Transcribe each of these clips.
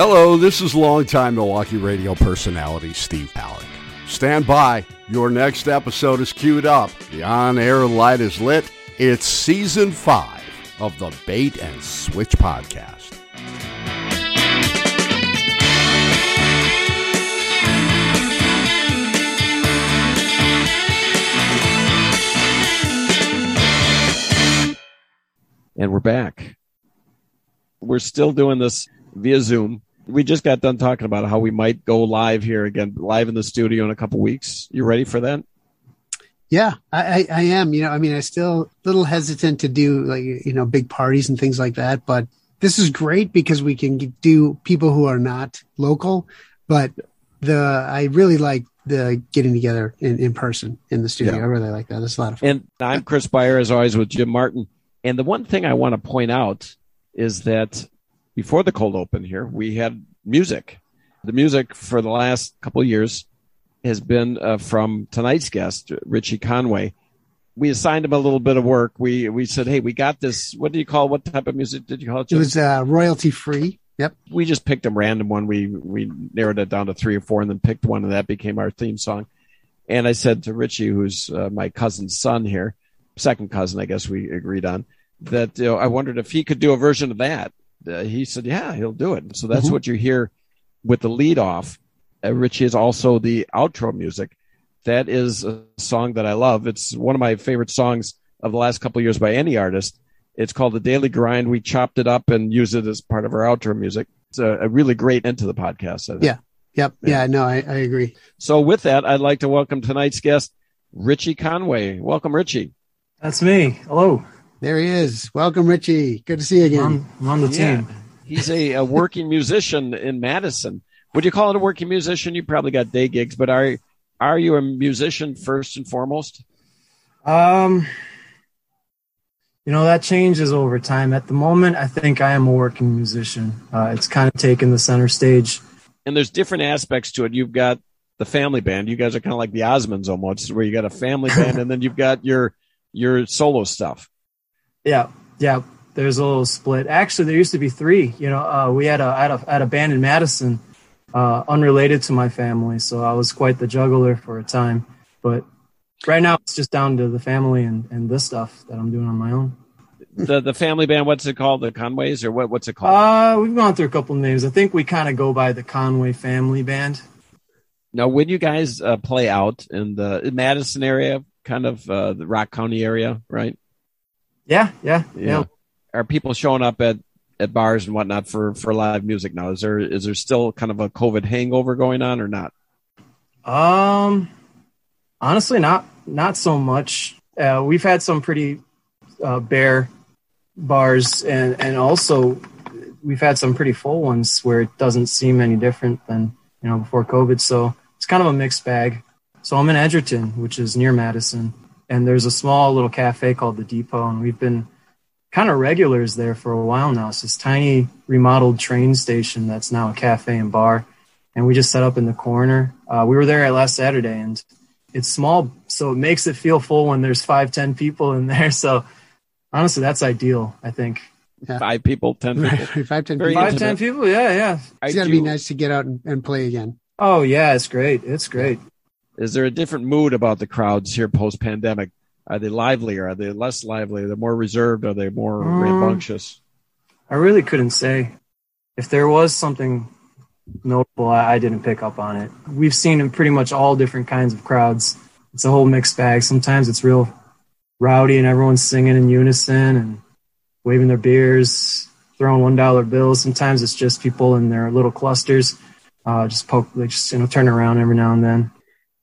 Hello, this is longtime Milwaukee radio personality Steve Palec. Stand by. Your next episode is queued up. The on air light is lit. It's season five of the Bait and Switch podcast. And we're back. We're still doing this via Zoom. We just got done talking about how we might go live here again, live in the studio in a couple weeks. You ready for that? Yeah, I, I, am. You know, I mean, I still a little hesitant to do like you know big parties and things like that, but this is great because we can do people who are not local. But the I really like the getting together in, in person in the studio. Yeah. I really like that. It's a lot of fun. And I'm Chris Beyer, as always, with Jim Martin. And the one thing I want to point out is that before the cold open here, we had music. The music for the last couple of years has been uh, from tonight's guest, Richie Conway. We assigned him a little bit of work. We we said, "Hey, we got this. What do you call? What type of music did you call it?" It was uh, royalty free. Yep. We just picked a random one. We we narrowed it down to three or four, and then picked one, and that became our theme song. And I said to Richie, who's uh, my cousin's son here, second cousin, I guess we agreed on that. You know, I wondered if he could do a version of that. Uh, he said, "Yeah, he'll do it." So that's mm-hmm. what you hear with the lead off uh, Richie is also the outro music. That is a song that I love. It's one of my favorite songs of the last couple of years by any artist. It's called The Daily Grind. We chopped it up and used it as part of our outro music. It's a, a really great end to the podcast. Yeah. Yep. Yeah. yeah no, I, I agree. So with that, I'd like to welcome tonight's guest, Richie Conway. Welcome, Richie. That's me. Hello. There he is. Welcome, Richie. Good to see you again. I'm, I'm on the team. He's a, a working musician in Madison would you call it a working musician? You probably got day gigs, but are are you a musician first and foremost? Um, you know that changes over time. At the moment, I think I am a working musician. Uh, it's kind of taken the center stage. And there's different aspects to it. You've got the family band. You guys are kind of like the Osmonds almost, where you got a family band, and then you've got your your solo stuff. Yeah, yeah. There's a little split. Actually, there used to be three. You know, uh, we had a, had a had a band in Madison uh, unrelated to my family. So I was quite the juggler for a time. But right now it's just down to the family and, and this stuff that I'm doing on my own. The the family band, what's it called? The Conways or what? What's it called? Uh, we've gone through a couple names. I think we kind of go by the Conway Family Band. Now, when you guys uh, play out in the Madison area, kind of uh, the Rock County area, right? Yeah, yeah, yeah, yeah. Are people showing up at at bars and whatnot for for live music now? Is there is there still kind of a COVID hangover going on or not? Um, honestly, not not so much. Uh, we've had some pretty uh, bare bars, and and also we've had some pretty full ones where it doesn't seem any different than you know before COVID. So it's kind of a mixed bag. So I'm in Edgerton, which is near Madison, and there's a small little cafe called the Depot, and we've been kind of regulars there for a while now. It's this tiny remodeled train station that's now a cafe and bar. And we just set up in the corner. Uh, we were there last Saturday and it's small, so it makes it feel full when there's five, ten people in there. So honestly, that's ideal, I think. Yeah. Five people, ten people. five, ten people. Five, ten people, yeah, yeah. It's got to be nice to get out and, and play again. Oh, yeah, it's great. It's great. Is there a different mood about the crowds here post pandemic are they livelier? Are they less lively? Are they more reserved? Are they more um, rambunctious? I really couldn't say. If there was something notable, I, I didn't pick up on it. We've seen in pretty much all different kinds of crowds. It's a whole mixed bag. Sometimes it's real rowdy and everyone's singing in unison and waving their beers, throwing one dollar bills. Sometimes it's just people in their little clusters, uh, just poke, they just you know turn around every now and then.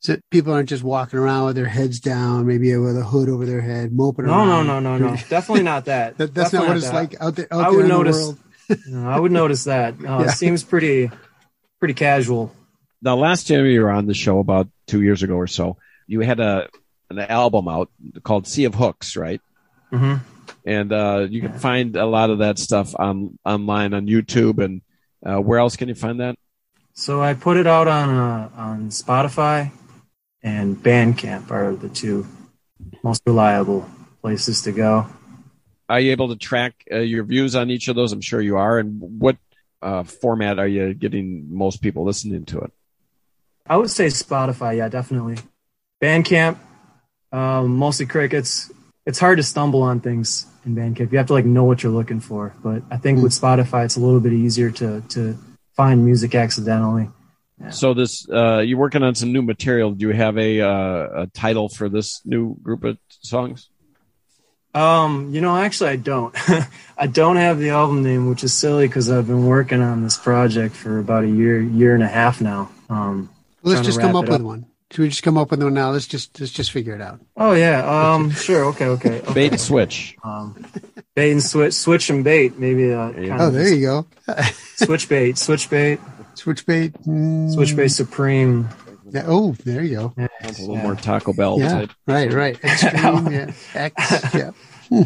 So people aren't just walking around with their heads down, maybe with a hood over their head, moping no, around. No, no, no, no, no. Definitely not that. that that's Definitely not what it's that. like out there. Out I there would notice. no, I would notice that. Uh, yeah. It seems pretty, pretty casual. Now, last time you were on the show about two years ago or so, you had a an album out called Sea of Hooks, right? Mm-hmm. And uh, you can find a lot of that stuff on online on YouTube. And uh, where else can you find that? So I put it out on uh, on Spotify and Bandcamp are the two most reliable places to go. Are you able to track uh, your views on each of those? I'm sure you are. And what uh, format are you getting most people listening to it? I would say Spotify. Yeah, definitely. Bandcamp, um, mostly crickets. It's hard to stumble on things in Bandcamp. You have to like know what you're looking for. But I think with Spotify, it's a little bit easier to to find music accidentally. Yeah. So this, uh, you're working on some new material. Do you have a, uh, a title for this new group of songs? Um, you know, actually, I don't. I don't have the album name, which is silly because I've been working on this project for about a year, year and a half now. Um, well, let's just come up, up with one. Should we just come up with one now? Let's just let's just figure it out. Oh yeah. Um. sure. Okay. Okay. okay. Bait and switch. Um, bait and switch. Switch and bait. Maybe. Uh, oh, there you go. switch bait. Switch bait. Switch bait. Mm. Switch bait supreme. Yeah, oh, there you go. Yeah, a little yeah. more Taco Bell yeah, type. Right. Right. Extreme. yeah. X. Yeah.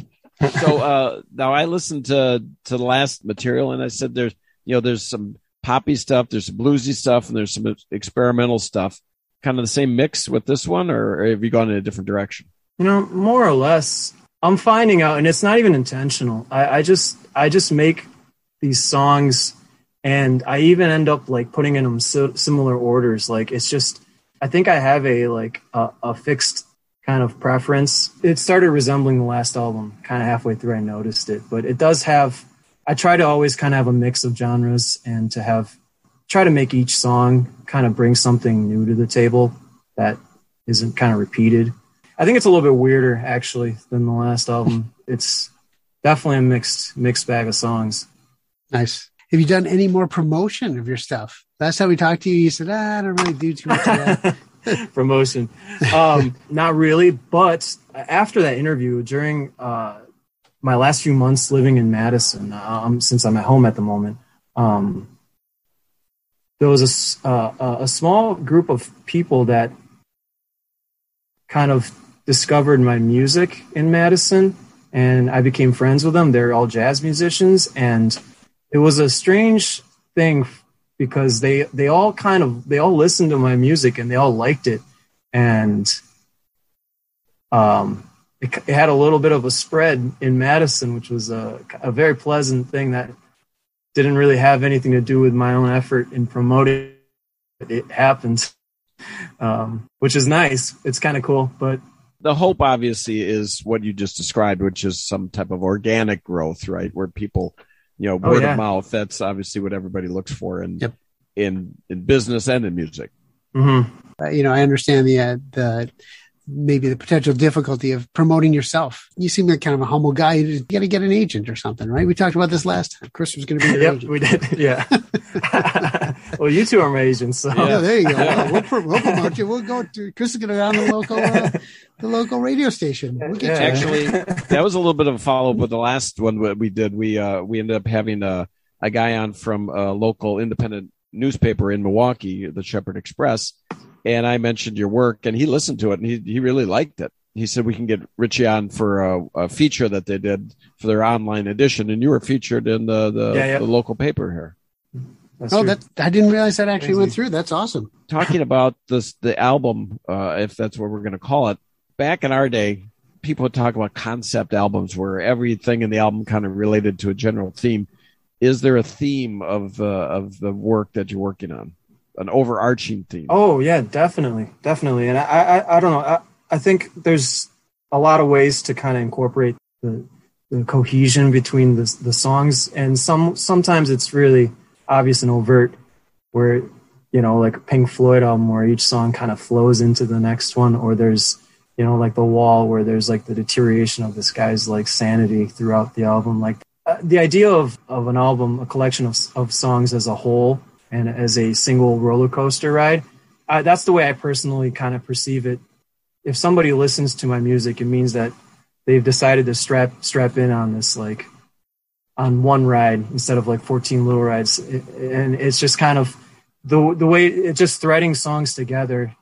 so uh, now I listened to to the last material and I said there's you know there's some poppy stuff, there's some bluesy stuff, and there's some experimental stuff. Kind of the same mix with this one, or have you gone in a different direction? You know, more or less. I'm finding out, and it's not even intentional. I, I just I just make these songs, and I even end up like putting in them so, similar orders. Like it's just I think I have a like a, a fixed kind of preference. It started resembling the last album. Kind of halfway through, I noticed it, but it does have I try to always kind of have a mix of genres and to have try to make each song kind of bring something new to the table that isn't kind of repeated. I think it's a little bit weirder actually than the last album. It's definitely a mixed mixed bag of songs. Nice. Have you done any more promotion of your stuff? Last time we talked to you, you said, ah, I don't really do too much of that. promotion. Um, not really, but after that interview, during uh, my last few months living in Madison, um, since I'm at home at the moment, um, there was a, uh, a small group of people that kind of discovered my music in Madison, and I became friends with them. They're all jazz musicians, and it was a strange thing because they they all kind of they all listened to my music and they all liked it, and um, it, it, had a little bit of a spread in Madison, which was a, a very pleasant thing that didn't really have anything to do with my own effort in promoting it. It happened, um, which is nice. It's kind of cool, but the hope obviously is what you just described, which is some type of organic growth, right? Where people, you know, oh, word oh, yeah. of mouth. That's obviously what everybody looks for in yep. in in business and in music. Mm-hmm. Uh, you know, I understand the uh, the maybe the potential difficulty of promoting yourself. You seem like kind of a humble guy. You got to get an agent or something, right? We talked about this last time. Chris was going to be your yep, agent. we did. Yeah. well, you two are my agents. So. Yeah, there you go. Well, we'll, we'll, promote you. We'll go to Chris is going to go on the local, uh, the local radio station. We'll get yeah. Actually, that was a little bit of a follow up with the last one we did. We, uh, we ended up having a, a guy on from a local independent newspaper in Milwaukee, the Shepherd Express and I mentioned your work, and he listened to it, and he he really liked it. He said we can get Richie on for a, a feature that they did for their online edition, and you were featured in the the, yeah, yeah. the local paper here. That's oh, that I didn't realize that actually Crazy. went through. That's awesome. Talking about this, the album, uh, if that's what we're going to call it. Back in our day, people would talk about concept albums where everything in the album kind of related to a general theme. Is there a theme of uh, of the work that you're working on? An overarching theme. Oh yeah, definitely, definitely. And I, I, I don't know. I, I think there's a lot of ways to kind of incorporate the, the cohesion between the the songs, and some sometimes it's really obvious and overt, where you know, like Pink Floyd album, where each song kind of flows into the next one, or there's you know, like the wall, where there's like the deterioration of this guy's like sanity throughout the album, like. Uh, the idea of, of an album, a collection of, of songs as a whole, and as a single roller coaster ride. Uh, that's the way I personally kind of perceive it. If somebody listens to my music, it means that they've decided to strap strap in on this like on one ride instead of like 14 little rides and it's just kind of the the way it just threading songs together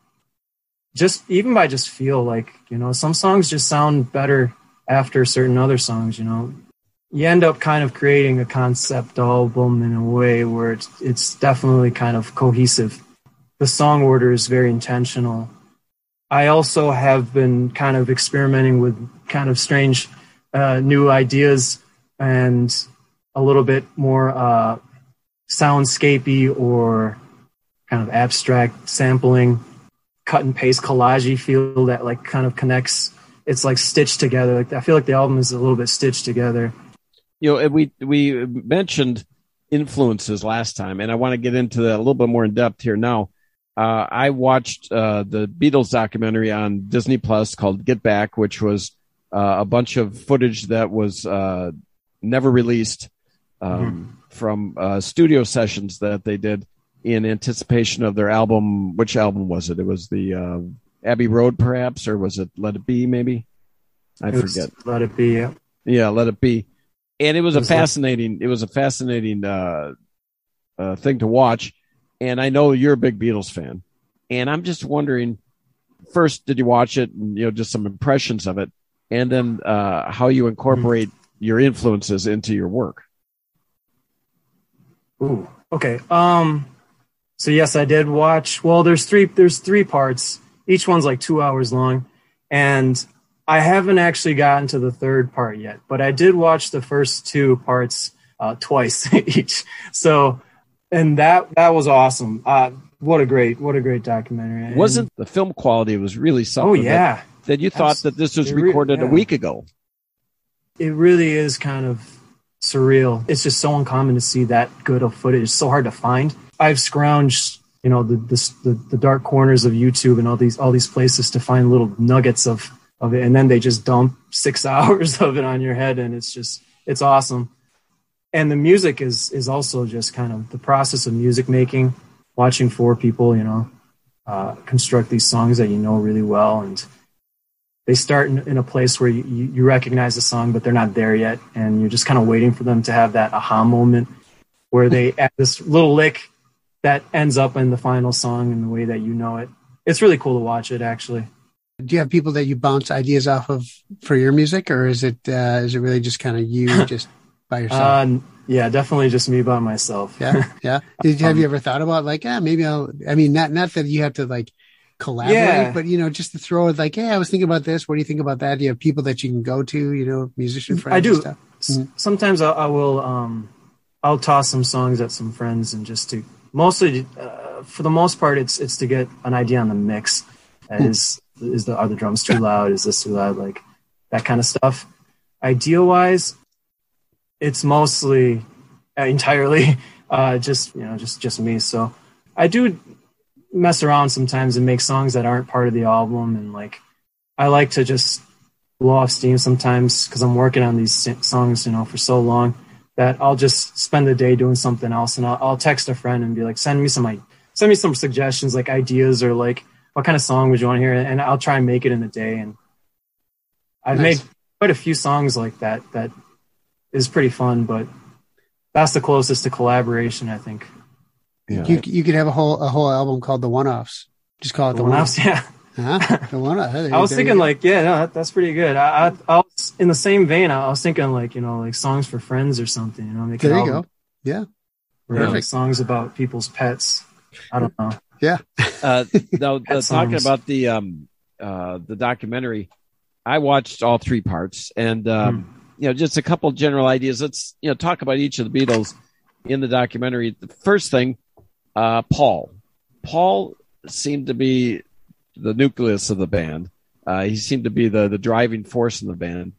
just even by just feel like you know some songs just sound better after certain other songs you know you end up kind of creating a concept album in a way where it's, it's definitely kind of cohesive. The song order is very intentional. I also have been kind of experimenting with kind of strange uh, new ideas and a little bit more uh, soundscapey or kind of abstract sampling, cut and paste collagey feel that like kind of connects. It's like stitched together. Like I feel like the album is a little bit stitched together. You know, we we mentioned influences last time, and I want to get into that a little bit more in depth here now. Uh, I watched uh, the Beatles documentary on Disney Plus called Get Back, which was uh, a bunch of footage that was uh, never released um, mm-hmm. from uh, studio sessions that they did in anticipation of their album. Which album was it? It was the uh, Abbey Road, perhaps, or was it Let It Be? Maybe I it forget. Let It Be. Yeah. yeah, Let It Be. And it was, it was a fascinating. Like- it was a fascinating uh, uh, thing to watch. And I know you're a big Beatles fan, and I'm just wondering. First, did you watch it? And, you know, just some impressions of it, and then uh, how you incorporate mm-hmm. your influences into your work. Ooh, okay. Um, so yes, I did watch. Well, there's three. There's three parts. Each one's like two hours long, and I haven't actually gotten to the third part yet. But I did watch the first two parts uh, twice each. So, and that that was awesome. Uh, what a great what a great documentary. Wasn't the film quality was really something? Oh yeah. That, that you thought that this was recorded re- yeah. a week ago. It really is kind of surreal. It's just so uncommon to see that good of footage. It's so hard to find. I've scrounged, you know, the, the, the dark corners of YouTube and all these all these places to find little nuggets of of it, and then they just dump six hours of it on your head, and it's just it's awesome. And the music is is also just kind of the process of music making, watching four people, you know, uh, construct these songs that you know really well, and they start in, in a place where you, you recognize the song, but they're not there yet, and you're just kind of waiting for them to have that aha moment where they add this little lick that ends up in the final song in the way that you know it. It's really cool to watch it actually. Do you have people that you bounce ideas off of for your music, or is it uh, is it really just kind of you just by yourself? Uh, yeah, definitely just me by myself. yeah, yeah. Did have um, you ever thought about like, yeah, maybe I'll? I mean, not not that you have to like collaborate, yeah. but you know, just to throw it like, hey, I was thinking about this. What do you think about that? Do you have people that you can go to? You know, musician friends. I do. Mm-hmm. Sometimes I, I, will. um I'll toss some songs at some friends and just to mostly uh, for the most part it's it's to get an idea on the mix hmm. is is the are the drums too loud? Is this too loud? Like that kind of stuff. Idea wise it's mostly uh, entirely uh, just you know just just me. So i do mess around sometimes and make songs that aren't part of the album and like i like to just blow off steam sometimes because i'm working on these songs you know for so long that I'll just spend the day doing something else, and I'll, I'll text a friend and be like, send me some send me some suggestions, like ideas or like what kind of song would you want to hear, and I'll try and make it in the day. And I've nice. made quite a few songs like that. That is pretty fun, but that's the closest to collaboration, I think. Yeah. You you could have a whole a whole album called the One Offs. Just call it the, the One Offs. Yeah. Huh? The one I was thinking like, yeah, no, that, that's pretty good. I, I, I, was in the same vein. I was thinking like, you know, like songs for friends or something. You know, make there you go. Yeah, or like songs about people's pets. I don't know. Yeah. uh, now, uh, talking about the um uh the documentary, I watched all three parts, and um, hmm. you know, just a couple general ideas. Let's you know talk about each of the Beatles in the documentary. The first thing, uh, Paul. Paul seemed to be the nucleus of the band. Uh, he seemed to be the the driving force in the band,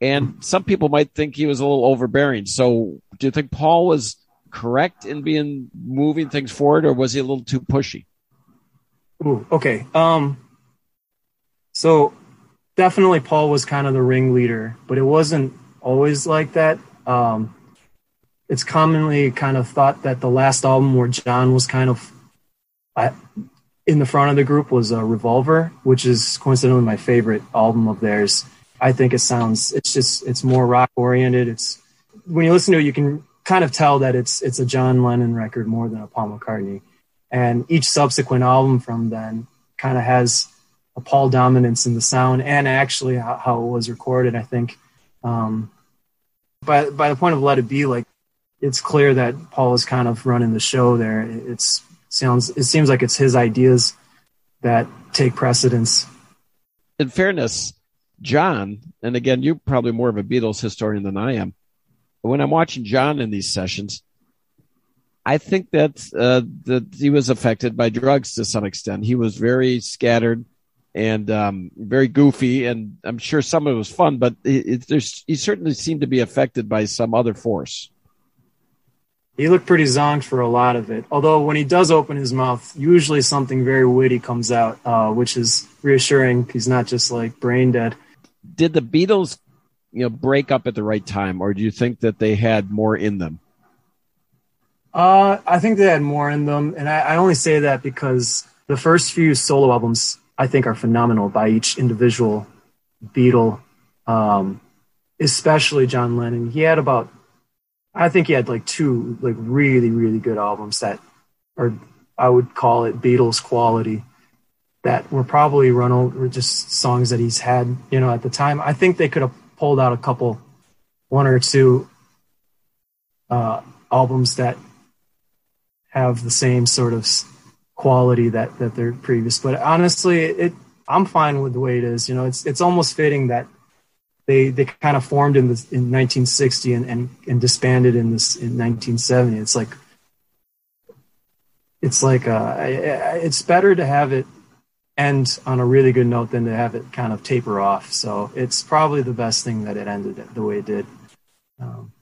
and some people might think he was a little overbearing. So, do you think Paul was correct in being moving things forward, or was he a little too pushy? Ooh, okay. Um, so definitely Paul was kind of the ringleader, but it wasn't always like that. Um, it's commonly kind of thought that the last album where John was kind of I, in the front of the group was a Revolver, which is coincidentally my favorite album of theirs. I think it sounds it's just it's more rock oriented. It's when you listen to it, you can kind of tell that it's it's a John Lennon record more than a Paul McCartney. And each subsequent album from then kind of has a Paul dominance in the sound and actually how, it was recorded. I think um, by by the point of Let It Be, like it's clear that Paul is kind of running the show there. It's sounds it seems like it's his ideas that take precedence. In fairness, John, and again, you're probably more of a Beatles historian than I am. When I'm watching John in these sessions, I think that uh, that he was affected by drugs to some extent. He was very scattered and um, very goofy, and I'm sure some of it was fun, but it, it, there's, he certainly seemed to be affected by some other force. He looked pretty zonked for a lot of it. Although when he does open his mouth, usually something very witty comes out, uh, which is reassuring. He's not just like brain dead. Did the Beatles, you know, break up at the right time, or do you think that they had more in them? Uh, I think they had more in them, and I, I only say that because the first few solo albums I think are phenomenal by each individual Beatle, um, especially John Lennon. He had about, I think he had like two like really really good albums that are I would call it Beatles quality that were probably run over just songs that he's had you know at the time. I think they could have pulled out a couple, one or two uh, albums that have the same sort of quality that that they're previous. But honestly, it I'm fine with the way it is. You know, it's it's almost fitting that they they kind of formed in the, in 1960 and, and and disbanded in this in 1970. It's like it's like uh, it's better to have it end on a really good note than to have it kind of taper off. So it's probably the best thing that it ended the way it did. Um,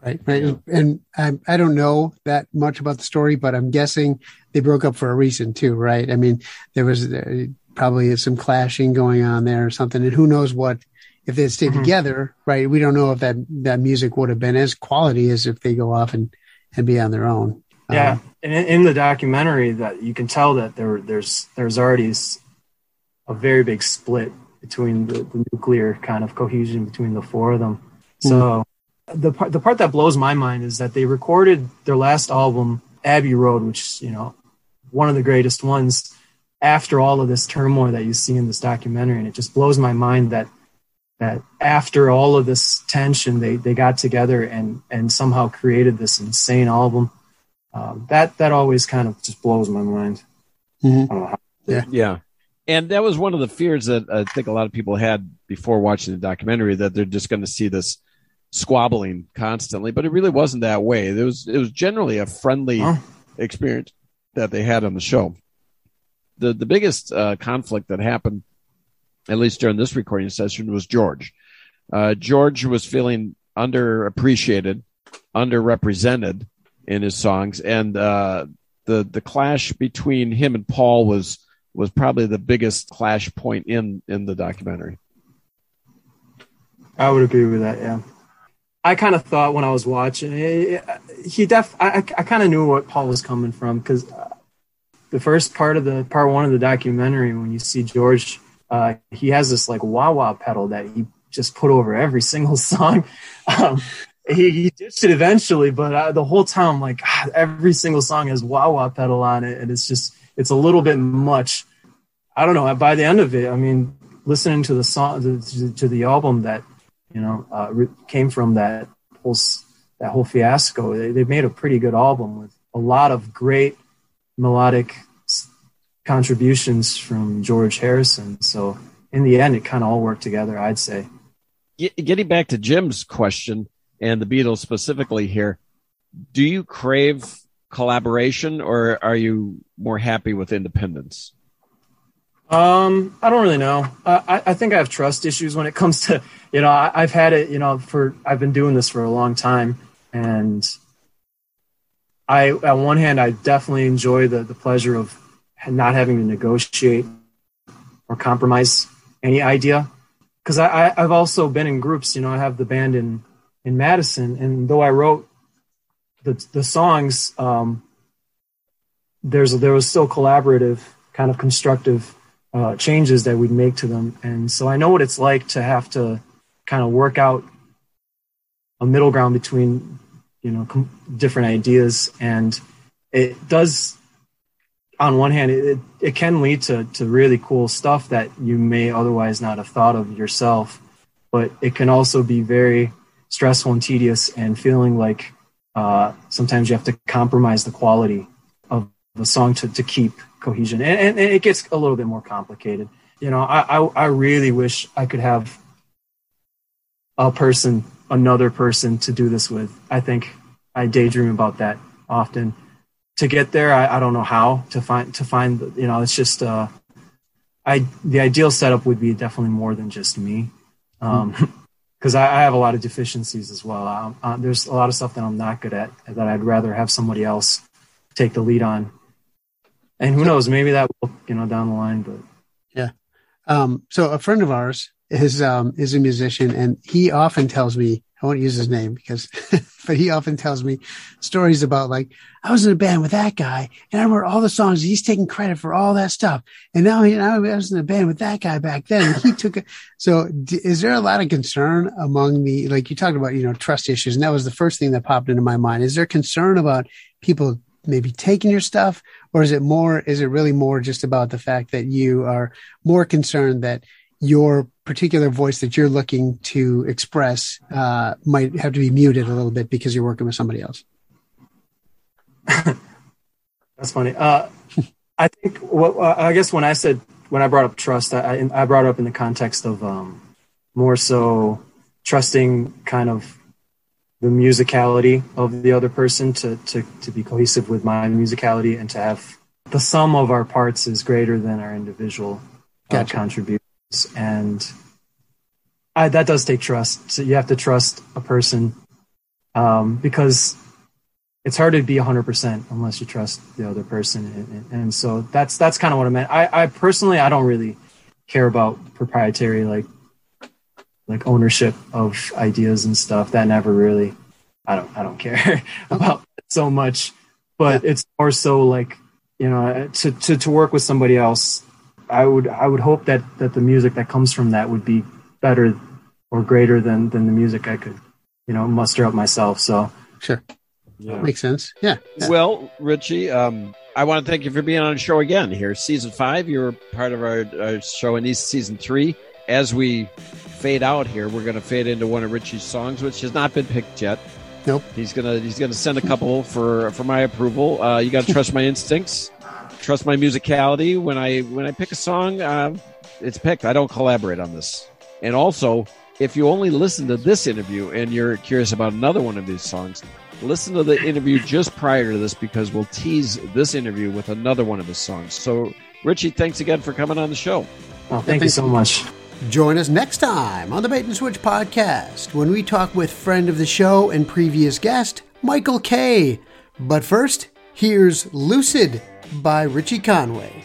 Right. Yeah. And I, I don't know that much about the story, but I'm guessing they broke up for a reason too, right? I mean, there was uh, probably some clashing going on there or something. And who knows what, if they stayed mm-hmm. together, right? We don't know if that, that music would have been as quality as if they go off and, and be on their own. Yeah. Um, and in, in, the documentary that you can tell that there, there's, there's already a very big split between the, the nuclear kind of cohesion between the four of them. So, mm-hmm the part the part that blows my mind is that they recorded their last album Abbey Road, which you know one of the greatest ones. After all of this turmoil that you see in this documentary, and it just blows my mind that that after all of this tension, they they got together and and somehow created this insane album. Um, that that always kind of just blows my mind. Mm-hmm. yeah, yeah, and that was one of the fears that I think a lot of people had before watching the documentary that they're just going to see this squabbling constantly, but it really wasn't that way. It was it was generally a friendly huh? experience that they had on the show. The the biggest uh, conflict that happened, at least during this recording session, was George. Uh, George was feeling underappreciated, underrepresented in his songs, and uh, the the clash between him and Paul was was probably the biggest clash point in in the documentary. I would agree with that. Yeah. I kind of thought when I was watching it, he def I, I kind of knew what Paul was coming from because uh, the first part of the part one of the documentary when you see George, uh, he has this like wah wah pedal that he just put over every single song. Um, he, he, ditched it eventually, but uh, the whole time, like God, every single song has wah wah pedal on it, and it's just it's a little bit much. I don't know. By the end of it, I mean, listening to the song to, to the album that you know, uh, came from that whole that whole fiasco. They, they made a pretty good album with a lot of great melodic contributions from George Harrison. So in the end, it kind of all worked together, I'd say. Getting back to Jim's question and the Beatles specifically here, do you crave collaboration or are you more happy with independence? Um, I don't really know. I, I think I have trust issues when it comes to, you know, I, I've had it, you know, for, I've been doing this for a long time and I, on one hand, I definitely enjoy the, the pleasure of not having to negotiate or compromise any idea. Cause I, I, have also been in groups, you know, I have the band in, in Madison and though I wrote the, the songs, um, there's, there was still collaborative kind of constructive uh, changes that we'd make to them. And so I know what it's like to have to kind of work out a middle ground between, you know, com- different ideas. And it does, on one hand, it, it can lead to, to really cool stuff that you may otherwise not have thought of yourself. But it can also be very stressful and tedious and feeling like uh, sometimes you have to compromise the quality of the song to, to keep cohesion, and, and, and, it gets a little bit more complicated. You know, I, I, I really wish I could have a person, another person to do this with. I think I daydream about that often. to get there. I, I don't know how to find to find. You know, it's just uh, I the ideal setup would be definitely more than just me, because I, I, have a lot of deficiencies as well. Um, uh, there's a lot of stuff that I'm not good at that I'd rather have somebody else take the lead on. And who knows, maybe that will you know down the line. But yeah. Um, so a friend of ours is um, is a musician, and he often tells me I won't use his name because, but he often tells me stories about like, I was in a band with that guy and I wrote all the songs. He's taking credit for all that stuff. And now, know, I was in a band with that guy back then. he took it. So d- is there a lot of concern among the, like you talked about, you know, trust issues. And that was the first thing that popped into my mind. Is there concern about people maybe taking your stuff or is it more, is it really more just about the fact that you are more concerned that your particular voice that you're looking to express uh, might have to be muted a little bit because you're working with somebody else. That's funny. Uh, I think what uh, I guess when I said when I brought up trust, I, I brought up in the context of um, more so trusting kind of the musicality of the other person to, to to be cohesive with my musicality and to have the sum of our parts is greater than our individual uh, gotcha. contributions and I, that does take trust. So you have to trust a person um, because it's hard to be 100% unless you trust the other person. And, and so that's that's kind of what I meant. I, I personally I don't really care about proprietary like like ownership of ideas and stuff. That never really I don't I don't care about so much. But it's more so like you know to to to work with somebody else I would I would hope that that the music that comes from that would be better or greater than than the music I could you know muster up myself. So sure, yeah. makes sense. Yeah. Well, Richie, um, I want to thank you for being on the show again. Here, season five, you're part of our, our show, in this season three. As we fade out here, we're going to fade into one of Richie's songs, which has not been picked yet. Nope. He's gonna he's gonna send a couple for for my approval. Uh, you got to trust my instincts trust my musicality. When I when I pick a song, uh, it's picked. I don't collaborate on this. And also, if you only listen to this interview and you're curious about another one of these songs, listen to the interview just prior to this because we'll tease this interview with another one of his songs. So, Richie, thanks again for coming on the show. Well, thank you so much. Join us next time on the Bait and Switch podcast when we talk with friend of the show and previous guest, Michael Kay. But first, here's Lucid by Richie Conway.